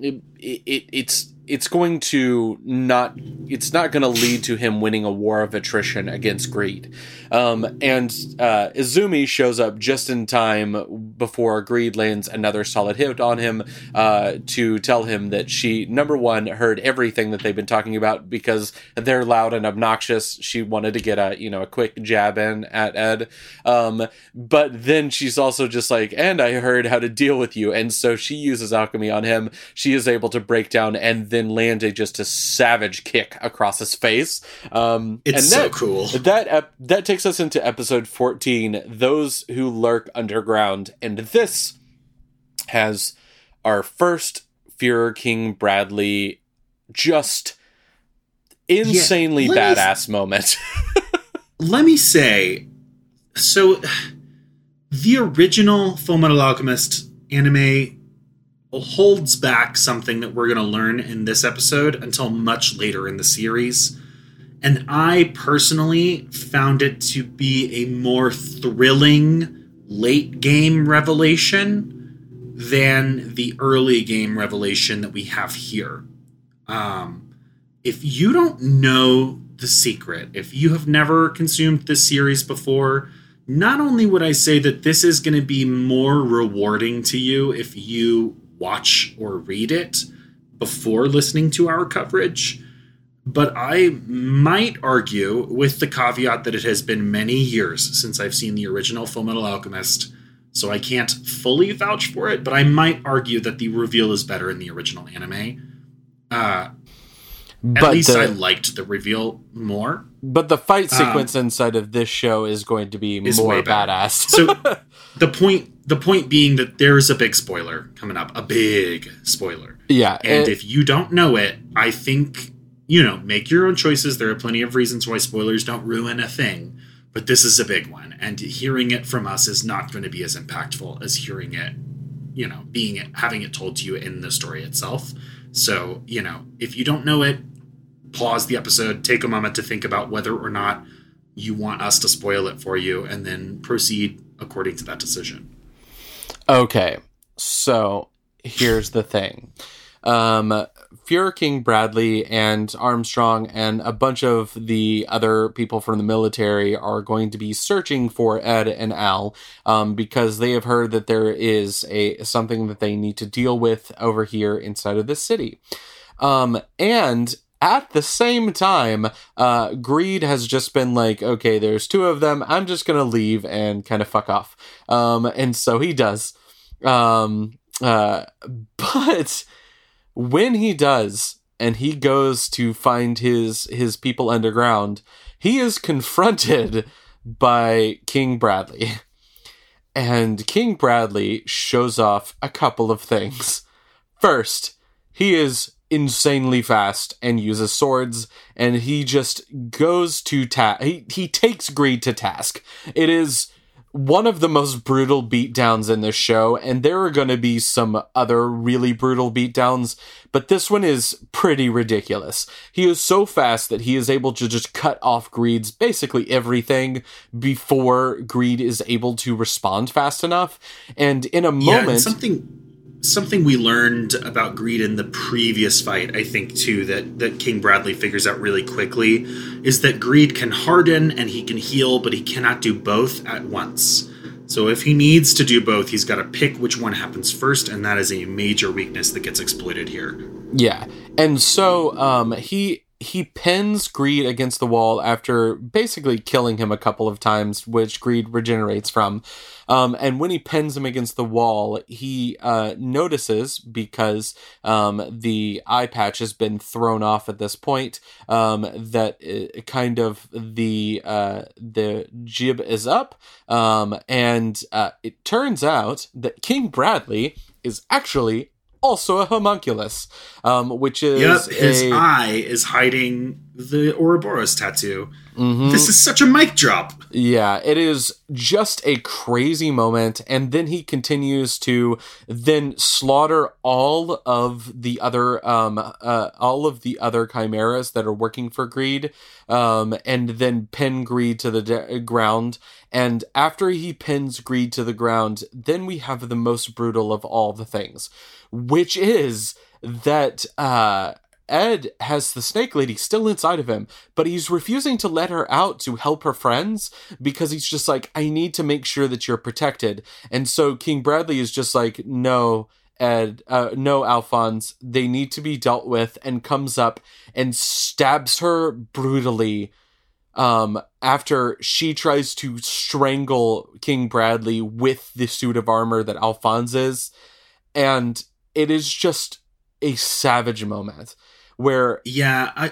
it, it it's it's going to not it's not going to lead to him winning a war of attrition against greed. Um, and uh, izumi shows up just in time before greed lands another solid hit on him uh, to tell him that she number one heard everything that they've been talking about because they're loud and obnoxious. She wanted to get a you know a quick jab in at ed. Um, but then she's also just like and i heard how to deal with you. And so she uses alchemy on him. She is able to break down and then land a just a savage kick across his face um It's and so that, cool. that ep- that takes us into episode 14 those who lurk underground and this has our first Führer King Bradley just insanely me- badass moment. Let me say so the original Full Metal Alchemist anime holds back something that we're going to learn in this episode until much later in the series. And I personally found it to be a more thrilling late game revelation than the early game revelation that we have here. Um, if you don't know the secret, if you have never consumed this series before, not only would I say that this is going to be more rewarding to you if you watch or read it before listening to our coverage, but I might argue, with the caveat that it has been many years since I've seen the original Full Metal Alchemist, so I can't fully vouch for it, but I might argue that the reveal is better in the original anime. Uh, but at least the, I liked the reveal more. But the fight um, sequence um, inside of this show is going to be more badass. so the point the point being that there's a big spoiler coming up, a big spoiler. Yeah. And it, if you don't know it, I think you know, make your own choices. There are plenty of reasons why spoilers don't ruin a thing but this is a big one and hearing it from us is not going to be as impactful as hearing it you know being it having it told to you in the story itself so you know if you don't know it pause the episode take a moment to think about whether or not you want us to spoil it for you and then proceed according to that decision okay so here's the thing um Fuhrer King Bradley and Armstrong and a bunch of the other people from the military are going to be searching for Ed and Al um, because they have heard that there is a something that they need to deal with over here inside of the city. Um, and at the same time, uh, Greed has just been like, okay, there's two of them. I'm just gonna leave and kind of fuck off. Um, and so he does. Um, uh, but when he does and he goes to find his his people underground, he is confronted by King Bradley. And King Bradley shows off a couple of things. First, he is insanely fast and uses swords and he just goes to task he, he takes greed to task it is one of the most brutal beatdowns in this show, and there are going to be some other really brutal beatdowns, but this one is pretty ridiculous. He is so fast that he is able to just cut off Greed's basically everything before Greed is able to respond fast enough. And in a moment. Yeah, something something we learned about greed in the previous fight i think too that that king bradley figures out really quickly is that greed can harden and he can heal but he cannot do both at once. So if he needs to do both he's got to pick which one happens first and that is a major weakness that gets exploited here. Yeah. And so um he he pins Greed against the wall after basically killing him a couple of times, which Greed regenerates from. Um, and when he pins him against the wall, he uh, notices because um, the eye patch has been thrown off at this point um, that it, kind of the uh, the jib is up, um, and uh, it turns out that King Bradley is actually also a homunculus, um, which is yep, his a... eye is hiding the Ouroboros tattoo. Mm-hmm. This is such a mic drop. Yeah, it is just a crazy moment, and then he continues to then slaughter all of the other um uh, all of the other chimeras that are working for Greed, um, and then pin Greed to the de- ground. And after he pins Greed to the ground, then we have the most brutal of all the things, which is that uh Ed has the snake lady still inside of him, but he's refusing to let her out to help her friends because he's just like, I need to make sure that you're protected. And so King Bradley is just like, no, Ed, uh, no, Alphonse, they need to be dealt with, and comes up and stabs her brutally um, after she tries to strangle King Bradley with the suit of armor that Alphonse is. And it is just a savage moment where yeah i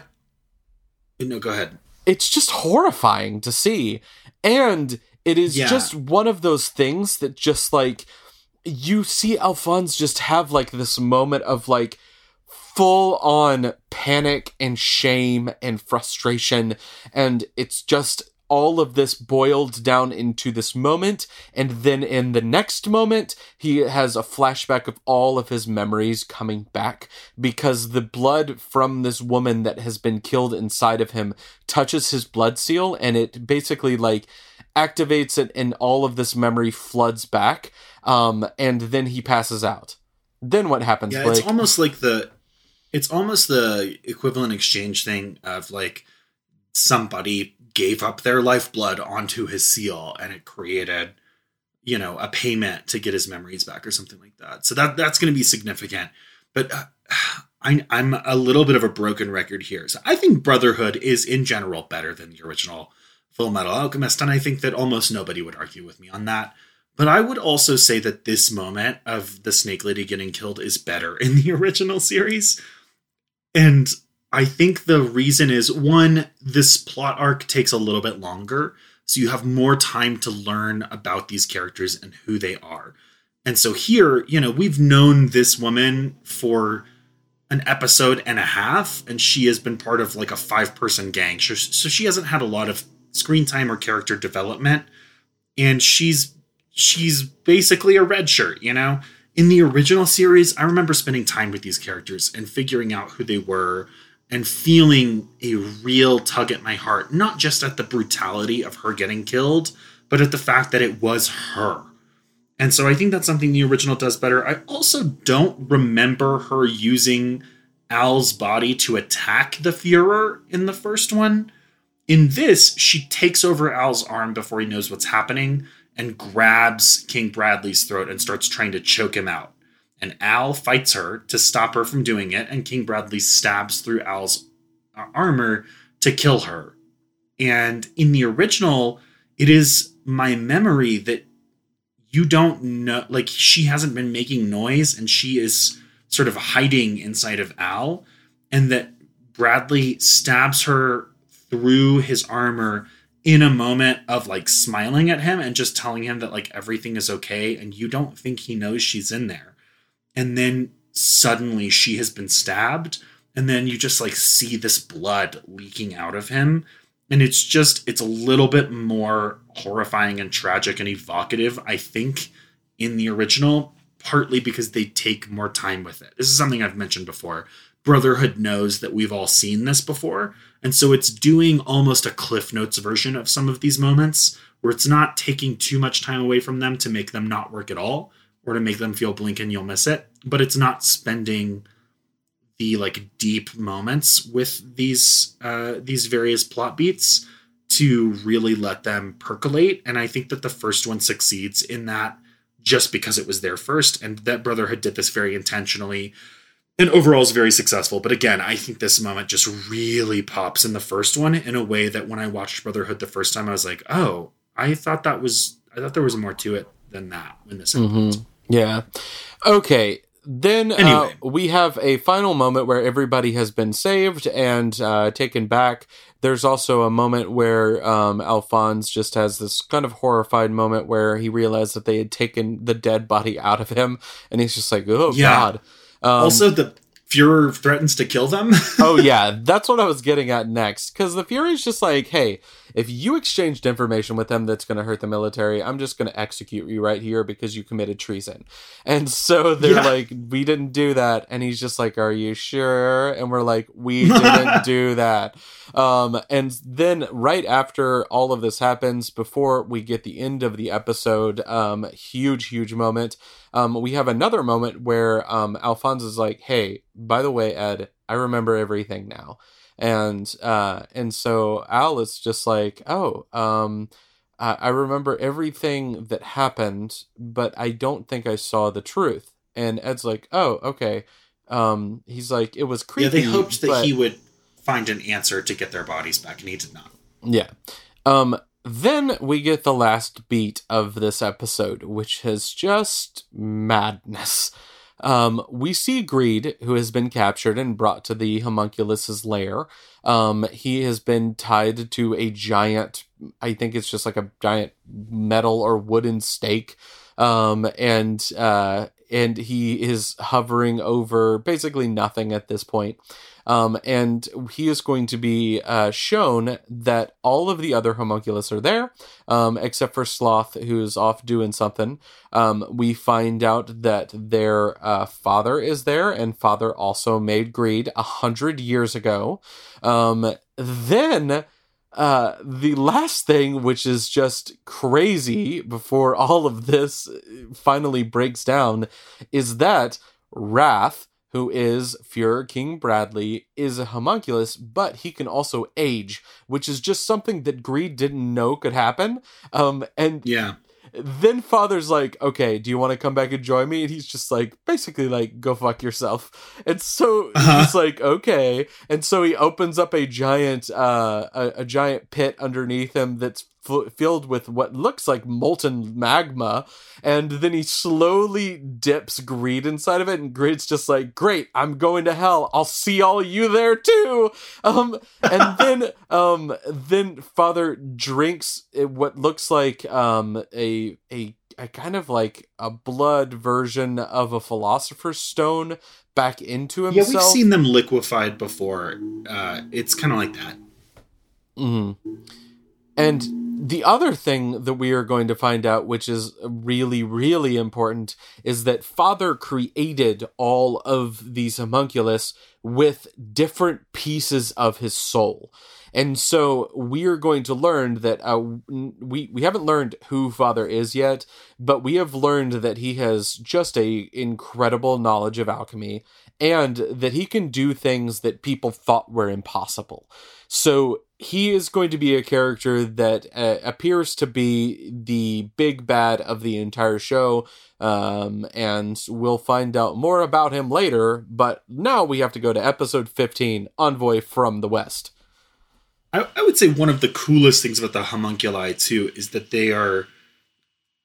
no go ahead. it's just horrifying to see. And it is yeah. just one of those things that just like you see alphonse just have like this moment of like full on panic and shame and frustration. And it's just all of this boiled down into this moment. And then in the next moment, he has a flashback of all of his memories coming back because the blood from this woman that has been killed inside of him touches his blood seal and it basically like activates it and all of this memory floods back. Um, and then he passes out. Then what happens? Yeah, Blake? it's almost like the it's almost the equivalent exchange thing of like somebody gave up their lifeblood onto his seal and it created you know a payment to get his memories back or something like that. So that that's going to be significant. But uh, I, i'm a little bit of a broken record here. So i think brotherhood is in general better than the original full metal alchemist and i think that almost nobody would argue with me on that. But i would also say that this moment of the snake lady getting killed is better in the original series. And I think the reason is one, this plot arc takes a little bit longer. So you have more time to learn about these characters and who they are. And so here, you know, we've known this woman for an episode and a half, and she has been part of like a five person gang. So she hasn't had a lot of screen time or character development. And she's she's basically a red shirt, you know? In the original series, I remember spending time with these characters and figuring out who they were and feeling a real tug at my heart, not just at the brutality of her getting killed, but at the fact that it was her. And so I think that's something the original does better. I also don't remember her using Al's body to attack the Fuhrer in the first one. In this, she takes over Al's arm before he knows what's happening and grabs King Bradley's throat and starts trying to choke him out and Al fights her to stop her from doing it, and King Bradley stabs through Al's uh, armor to kill her. And in the original, it is my memory that you don't know, like, she hasn't been making noise and she is sort of hiding inside of Al, and that Bradley stabs her through his armor in a moment of like smiling at him and just telling him that like everything is okay and you don't think he knows she's in there and then suddenly she has been stabbed and then you just like see this blood leaking out of him and it's just it's a little bit more horrifying and tragic and evocative i think in the original partly because they take more time with it. This is something i've mentioned before. Brotherhood knows that we've all seen this before and so it's doing almost a cliff notes version of some of these moments where it's not taking too much time away from them to make them not work at all or to make them feel blink and you'll miss it but it's not spending the like deep moments with these uh these various plot beats to really let them percolate. And i think that the first one succeeds in that just because it was there first. And that brotherhood did this very intentionally and overall is very successful. But again i think this moment just really pops in the first one in a way that when i watched brotherhood the first time i was like oh i thought that was i thought there was more to it than that when this mm-hmm. yeah. Okay then uh, anyway. uh, we have a final moment where everybody has been saved and uh, taken back. There's also a moment where um, Alphonse just has this kind of horrified moment where he realized that they had taken the dead body out of him, and he's just like, "Oh yeah. God!" Um, also, the Fuhrer threatens to kill them. oh yeah, that's what I was getting at next. Because the Fuhrer's just like, hey, if you exchanged information with them that's going to hurt the military, I'm just going to execute you right here because you committed treason. And so they're yeah. like, we didn't do that. And he's just like, are you sure? And we're like, we didn't do that. Um, and then right after all of this happens, before we get the end of the episode, um, huge, huge moment. Um, we have another moment where um, Alphonse is like, hey, by the way, Ed, I remember everything now and uh, and so Al is just like, oh, um, I, I remember everything that happened, but I don't think I saw the truth. And Ed's like, oh, okay. Um, he's like, it was creepy. Yeah, they hoped that but... he would find an answer to get their bodies back, and he did not. Yeah. Um, then we get the last beat of this episode, which is just madness. Um, we see Greed, who has been captured and brought to the homunculus's lair. Um, he has been tied to a giant, I think it's just like a giant metal or wooden stake. Um, and, uh, and he is hovering over basically nothing at this point. Um, and he is going to be uh, shown that all of the other homunculus are there, um, except for Sloth, who's off doing something. Um, we find out that their uh, father is there, and father also made greed a hundred years ago. Um, then uh, the last thing, which is just crazy before all of this finally breaks down, is that Wrath, who is Fuhrer King Bradley, is a homunculus, but he can also age, which is just something that Greed didn't know could happen. Um, and yeah then father's like okay do you want to come back and join me and he's just like basically like go fuck yourself and so uh-huh. he's like okay and so he opens up a giant uh a, a giant pit underneath him that's f- filled with what looks like molten magma and then he slowly dips greed inside of it and greed's just like great i'm going to hell i'll see all you there too um and then um then father drinks what looks like um a a a kind of like a blood version of a philosopher's stone back into himself. Yeah, we've seen them liquefied before. Uh, it's kind of like that. hmm And the other thing that we are going to find out, which is really, really important, is that Father created all of these homunculus with different pieces of his soul. And so we are going to learn that uh, we we haven't learned who Father is yet, but we have learned that he has just a incredible knowledge of alchemy and that he can do things that people thought were impossible. So he is going to be a character that uh, appears to be the big bad of the entire show um, and we'll find out more about him later but now we have to go to episode 15 envoy from the west I, I would say one of the coolest things about the homunculi too is that they are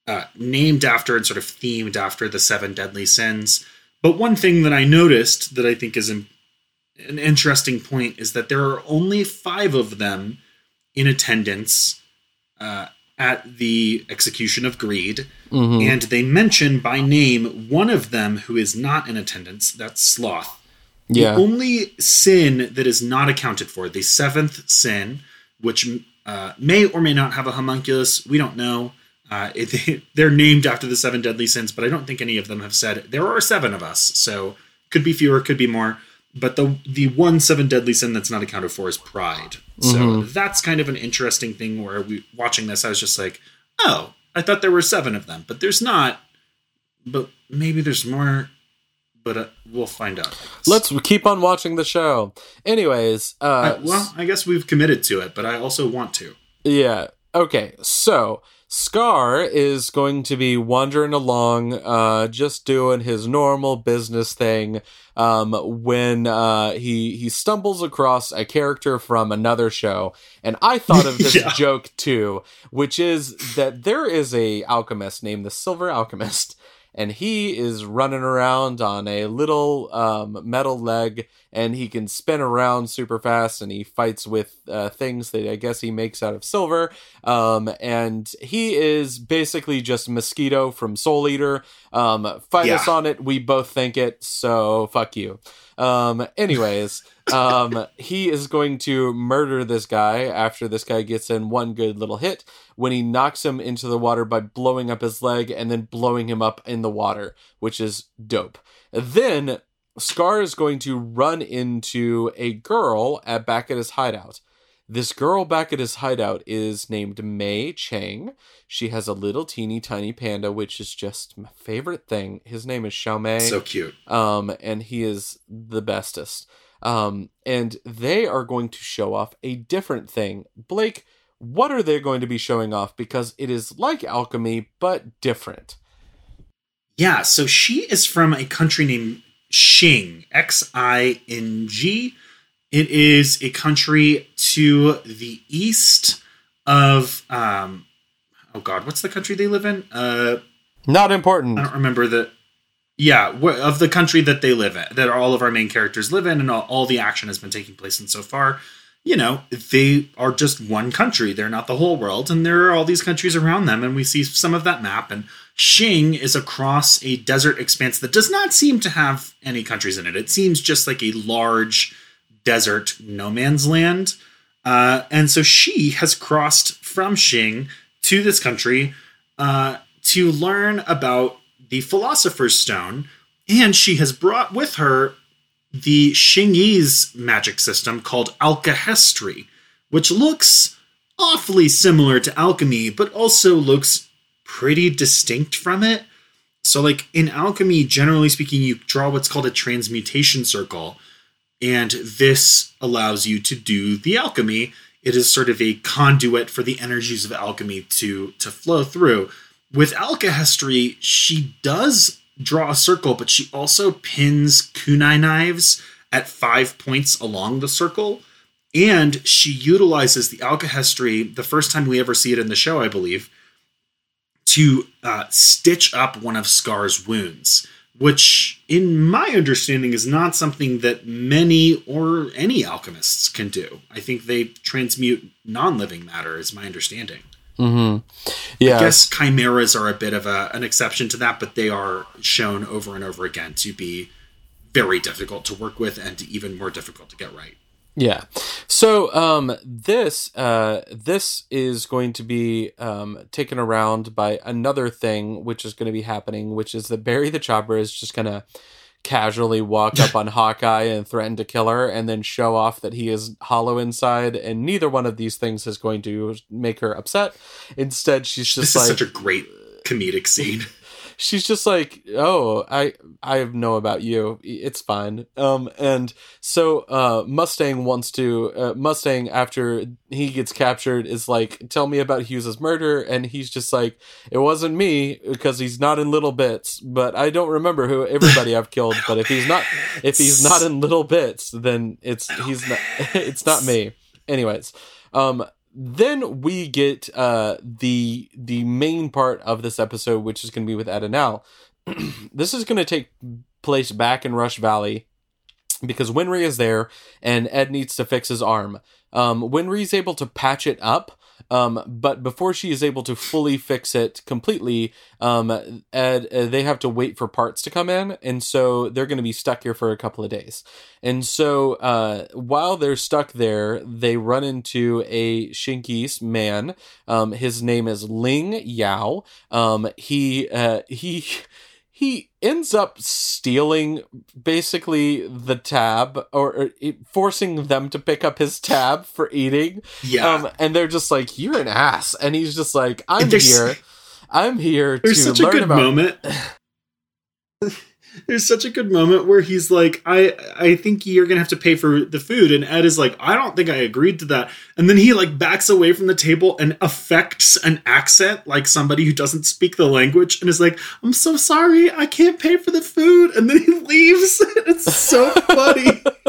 uh, named after and sort of themed after the seven deadly sins but one thing that i noticed that i think is an interesting point is that there are only five of them in attendance uh, at the execution of greed, mm-hmm. and they mention by name one of them who is not in attendance. That's sloth. Yeah. The only sin that is not accounted for, the seventh sin, which uh, may or may not have a homunculus, we don't know. Uh, it, they're named after the seven deadly sins, but I don't think any of them have said there are seven of us. So could be fewer, could be more but the the one seven deadly sin that's not accounted for is pride. So mm-hmm. that's kind of an interesting thing where we watching this, I was just like, oh, I thought there were seven of them, but there's not. But maybe there's more. But uh, we'll find out. Let's keep on watching the show. Anyways, uh, I, well, I guess we've committed to it, but I also want to. Yeah. Okay. So Scar is going to be wandering along, uh, just doing his normal business thing. Um, when uh, he he stumbles across a character from another show, and I thought of this yeah. joke too, which is that there is a alchemist named the Silver Alchemist, and he is running around on a little um, metal leg and he can spin around super fast and he fights with uh, things that i guess he makes out of silver. Um, and he is basically just mosquito from soul eater. Um, fight yeah. us on it. We both think it so fuck you. Um, anyways um, he is going to murder this guy after this guy gets in one good little hit when he knocks him into the water by blowing up his leg and then blowing him up in the water, which is dope. Then Scar is going to run into a girl at back at his hideout. This girl back at his hideout is named Mei Chang. She has a little teeny tiny panda, which is just my favorite thing. His name is Xiaomei. So cute. Um, and he is the bestest. Um, and they are going to show off a different thing. Blake, what are they going to be showing off? Because it is like alchemy, but different. Yeah, so she is from a country named Xing, X I N G. It is a country to the east of, um, oh God, what's the country they live in? Uh, Not important. I don't remember the yeah of the country that they live in that all of our main characters live in and all, all the action has been taking place in so far. You know they are just one country. They're not the whole world and there are all these countries around them and we see some of that map and Xing is across a desert expanse that does not seem to have any countries in it. It seems just like a large desert no man's land. Uh, and so she has crossed from Xing to this country uh, to learn about the Philosopher's Stone, and she has brought with her the Xingese magic system called Alkahestry, which looks awfully similar to alchemy, but also looks pretty distinct from it. So, like in alchemy, generally speaking, you draw what's called a transmutation circle, and this allows you to do the alchemy. It is sort of a conduit for the energies of alchemy to to flow through. With alkahestry, she does draw a circle, but she also pins kunai knives at five points along the circle. And she utilizes the alkahestry the first time we ever see it in the show, I believe, to uh, stitch up one of Scar's wounds, which, in my understanding, is not something that many or any alchemists can do. I think they transmute non living matter, is my understanding. Mm-hmm. Yeah. I guess chimeras are a bit of a, an exception to that, but they are shown over and over again to be very difficult to work with and even more difficult to get right. Yeah. So um, this uh, this is going to be um, taken around by another thing, which is going to be happening, which is that Barry the Chopper is just going to casually walk up on Hawkeye and threaten to kill her, and then show off that he is hollow inside. And neither one of these things is going to make her upset. Instead, she's just this like such a great comedic scene. She's just like, "Oh, I I know about you. It's fine." Um, and so uh, Mustang wants to uh, Mustang after he gets captured is like, "Tell me about Hughes's murder," and he's just like, "It wasn't me because he's not in little bits, but I don't remember who everybody I've killed. But if he's not if he's not in little bits, then it's he's not it's not me." Anyways, um, then we get uh, the the main part of this episode, which is going to be with Ed and Al. this is going to take place back in Rush Valley because Winry is there and Ed needs to fix his arm. Um, Winry is able to patch it up, um, but before she is able to fully fix it completely, um, Ed, uh, they have to wait for parts to come in, and so they're going to be stuck here for a couple of days. And so uh, while they're stuck there, they run into a Xingese man. Um, his name is Ling Yao. Um, he uh, he he ends up stealing basically the tab or, or forcing them to pick up his tab for eating. Yeah. Um, and they're just like, "You're an ass," and he's just like, "I'm There's- here. I'm here to There's such a learn good about." moment. There's such a good moment where he's like, I I think you're gonna have to pay for the food, and Ed is like, I don't think I agreed to that. And then he like backs away from the table and affects an accent like somebody who doesn't speak the language and is like, I'm so sorry, I can't pay for the food. And then he leaves. it's so funny.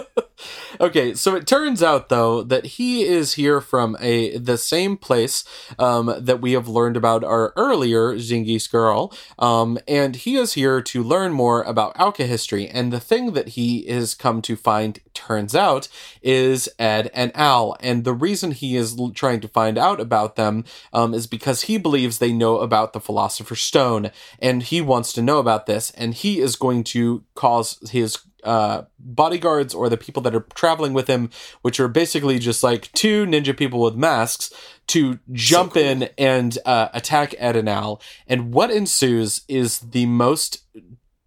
Okay, so it turns out though that he is here from a the same place um, that we have learned about our earlier Xingese girl, um, and he is here to learn more about alchemy. And the thing that he is come to find, turns out, is Ed and Al. And the reason he is l- trying to find out about them um, is because he believes they know about the Philosopher's Stone, and he wants to know about this, and he is going to cause his uh, bodyguards or the people that are traveling with him, which are basically just like two ninja people with masks, to jump cool. in and uh, attack Ed and Al. And what ensues is the most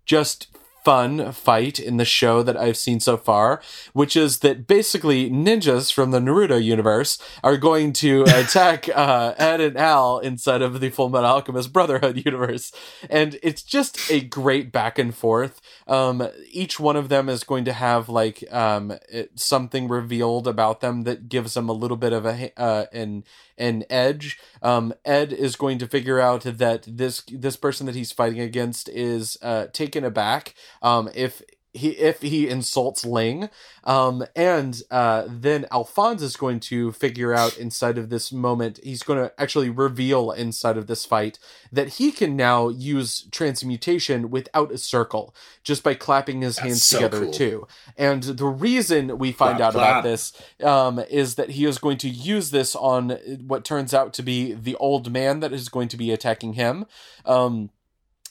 just fun fight in the show that I've seen so far, which is that basically ninjas from the Naruto universe are going to attack uh, Ed and Al inside of the Full Metal Alchemist Brotherhood universe. And it's just a great back and forth. Um, each one of them is going to have like um, it, something revealed about them that gives them a little bit of a uh, an an edge. Um, Ed is going to figure out that this this person that he's fighting against is uh, taken aback. Um, if he if he insults Ling, um, and uh, then Alphonse is going to figure out inside of this moment. He's going to actually reveal inside of this fight that he can now use transmutation without a circle, just by clapping his That's hands so together cool. too. And the reason we find Clap, out about this um, is that he is going to use this on what turns out to be the old man that is going to be attacking him. Um,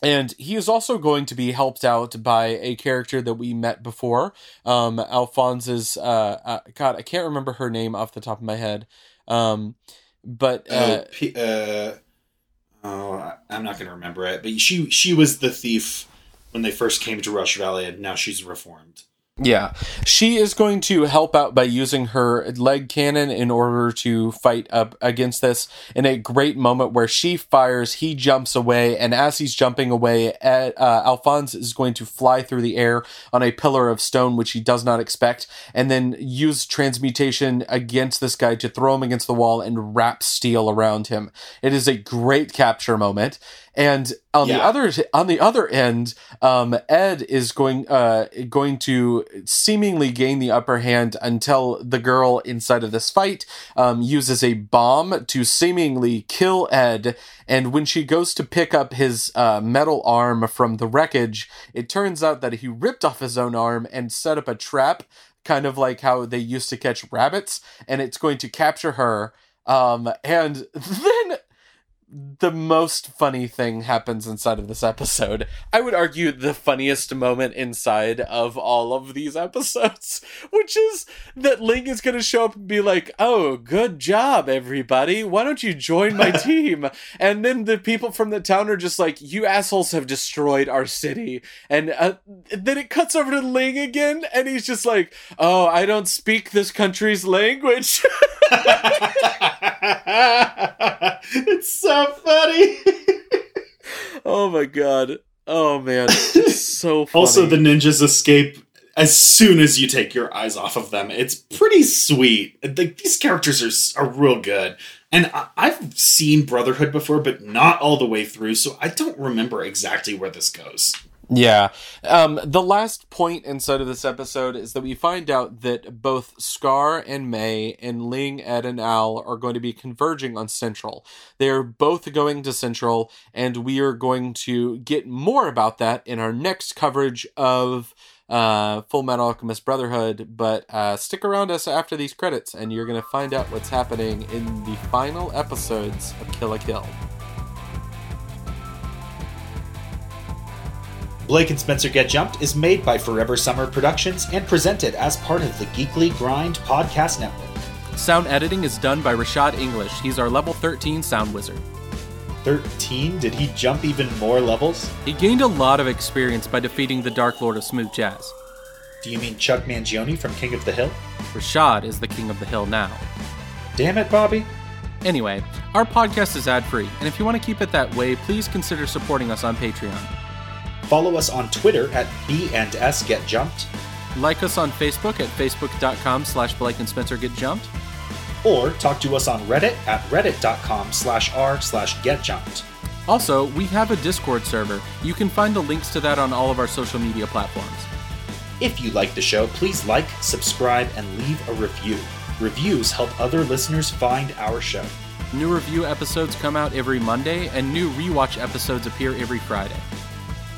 and he is also going to be helped out by a character that we met before. Um, Alphonse's, uh, uh, God, I can't remember her name off the top of my head. Um, but uh, oh, P- uh, oh, I'm not going to remember it. But she she was the thief when they first came to Rush Valley, and now she's reformed. Yeah, she is going to help out by using her leg cannon in order to fight up against this. In a great moment where she fires, he jumps away, and as he's jumping away, uh, Alphonse is going to fly through the air on a pillar of stone, which he does not expect, and then use transmutation against this guy to throw him against the wall and wrap steel around him. It is a great capture moment. And on yeah. the other on the other end, um, Ed is going uh, going to seemingly gain the upper hand until the girl inside of this fight um, uses a bomb to seemingly kill Ed. And when she goes to pick up his uh, metal arm from the wreckage, it turns out that he ripped off his own arm and set up a trap, kind of like how they used to catch rabbits, and it's going to capture her. Um, and then the most funny thing happens inside of this episode. I would argue the funniest moment inside of all of these episodes, which is that Ling is going to show up and be like, "Oh, good job, everybody! Why don't you join my team?" and then the people from the town are just like, "You assholes have destroyed our city." And uh, then it cuts over to Ling again, and he's just like, "Oh, I don't speak this country's language." it's so funny. oh my god. Oh man. It's so funny. Also the ninjas escape as soon as you take your eyes off of them. It's pretty sweet. Like these characters are are real good. And I, I've seen Brotherhood before, but not all the way through, so I don't remember exactly where this goes. Yeah. Um, the last point inside of this episode is that we find out that both Scar and Mei and Ling, Ed, and Al are going to be converging on Central. They're both going to Central, and we are going to get more about that in our next coverage of uh, Full Metal Alchemist Brotherhood. But uh, stick around us after these credits, and you're going to find out what's happening in the final episodes of Kill la Kill. Blake and Spencer Get Jumped is made by Forever Summer Productions and presented as part of the Geekly Grind podcast network. Sound editing is done by Rashad English. He's our level 13 sound wizard. 13? Did he jump even more levels? He gained a lot of experience by defeating the Dark Lord of Smooth Jazz. Do you mean Chuck Mangione from King of the Hill? Rashad is the King of the Hill now. Damn it, Bobby. Anyway, our podcast is ad free, and if you want to keep it that way, please consider supporting us on Patreon. Follow us on Twitter at B and S Get Jumped. Like us on Facebook at facebook.com slash Blake and Spencer Get Jumped. Or talk to us on Reddit at reddit.com slash r slash get jumped. Also, we have a Discord server. You can find the links to that on all of our social media platforms. If you like the show, please like, subscribe, and leave a review. Reviews help other listeners find our show. New review episodes come out every Monday, and new rewatch episodes appear every Friday.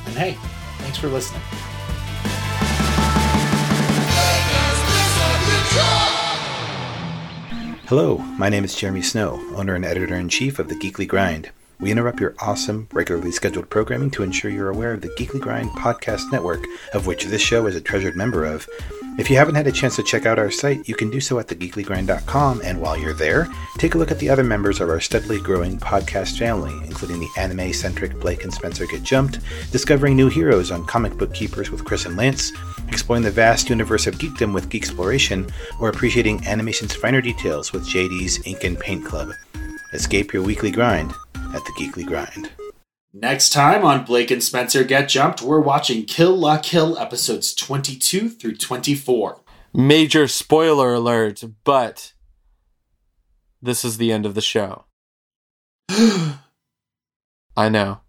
And hey, thanks for listening. Hello, my name is Jeremy Snow, owner and editor in chief of the Geekly Grind. We interrupt your awesome, regularly scheduled programming to ensure you're aware of the Geekly Grind podcast network, of which this show is a treasured member of. If you haven't had a chance to check out our site, you can do so at thegeeklygrind.com, and while you're there, take a look at the other members of our steadily growing podcast family, including the anime centric Blake and Spencer Get Jumped, discovering new heroes on Comic Book Keepers with Chris and Lance, exploring the vast universe of geekdom with Geek Exploration, or appreciating animation's finer details with JD's Ink and Paint Club. Escape your weekly grind at the Geekly Grind. Next time on Blake and Spencer Get Jumped, we're watching Kill La Kill episodes 22 through 24. Major spoiler alert, but this is the end of the show. I know.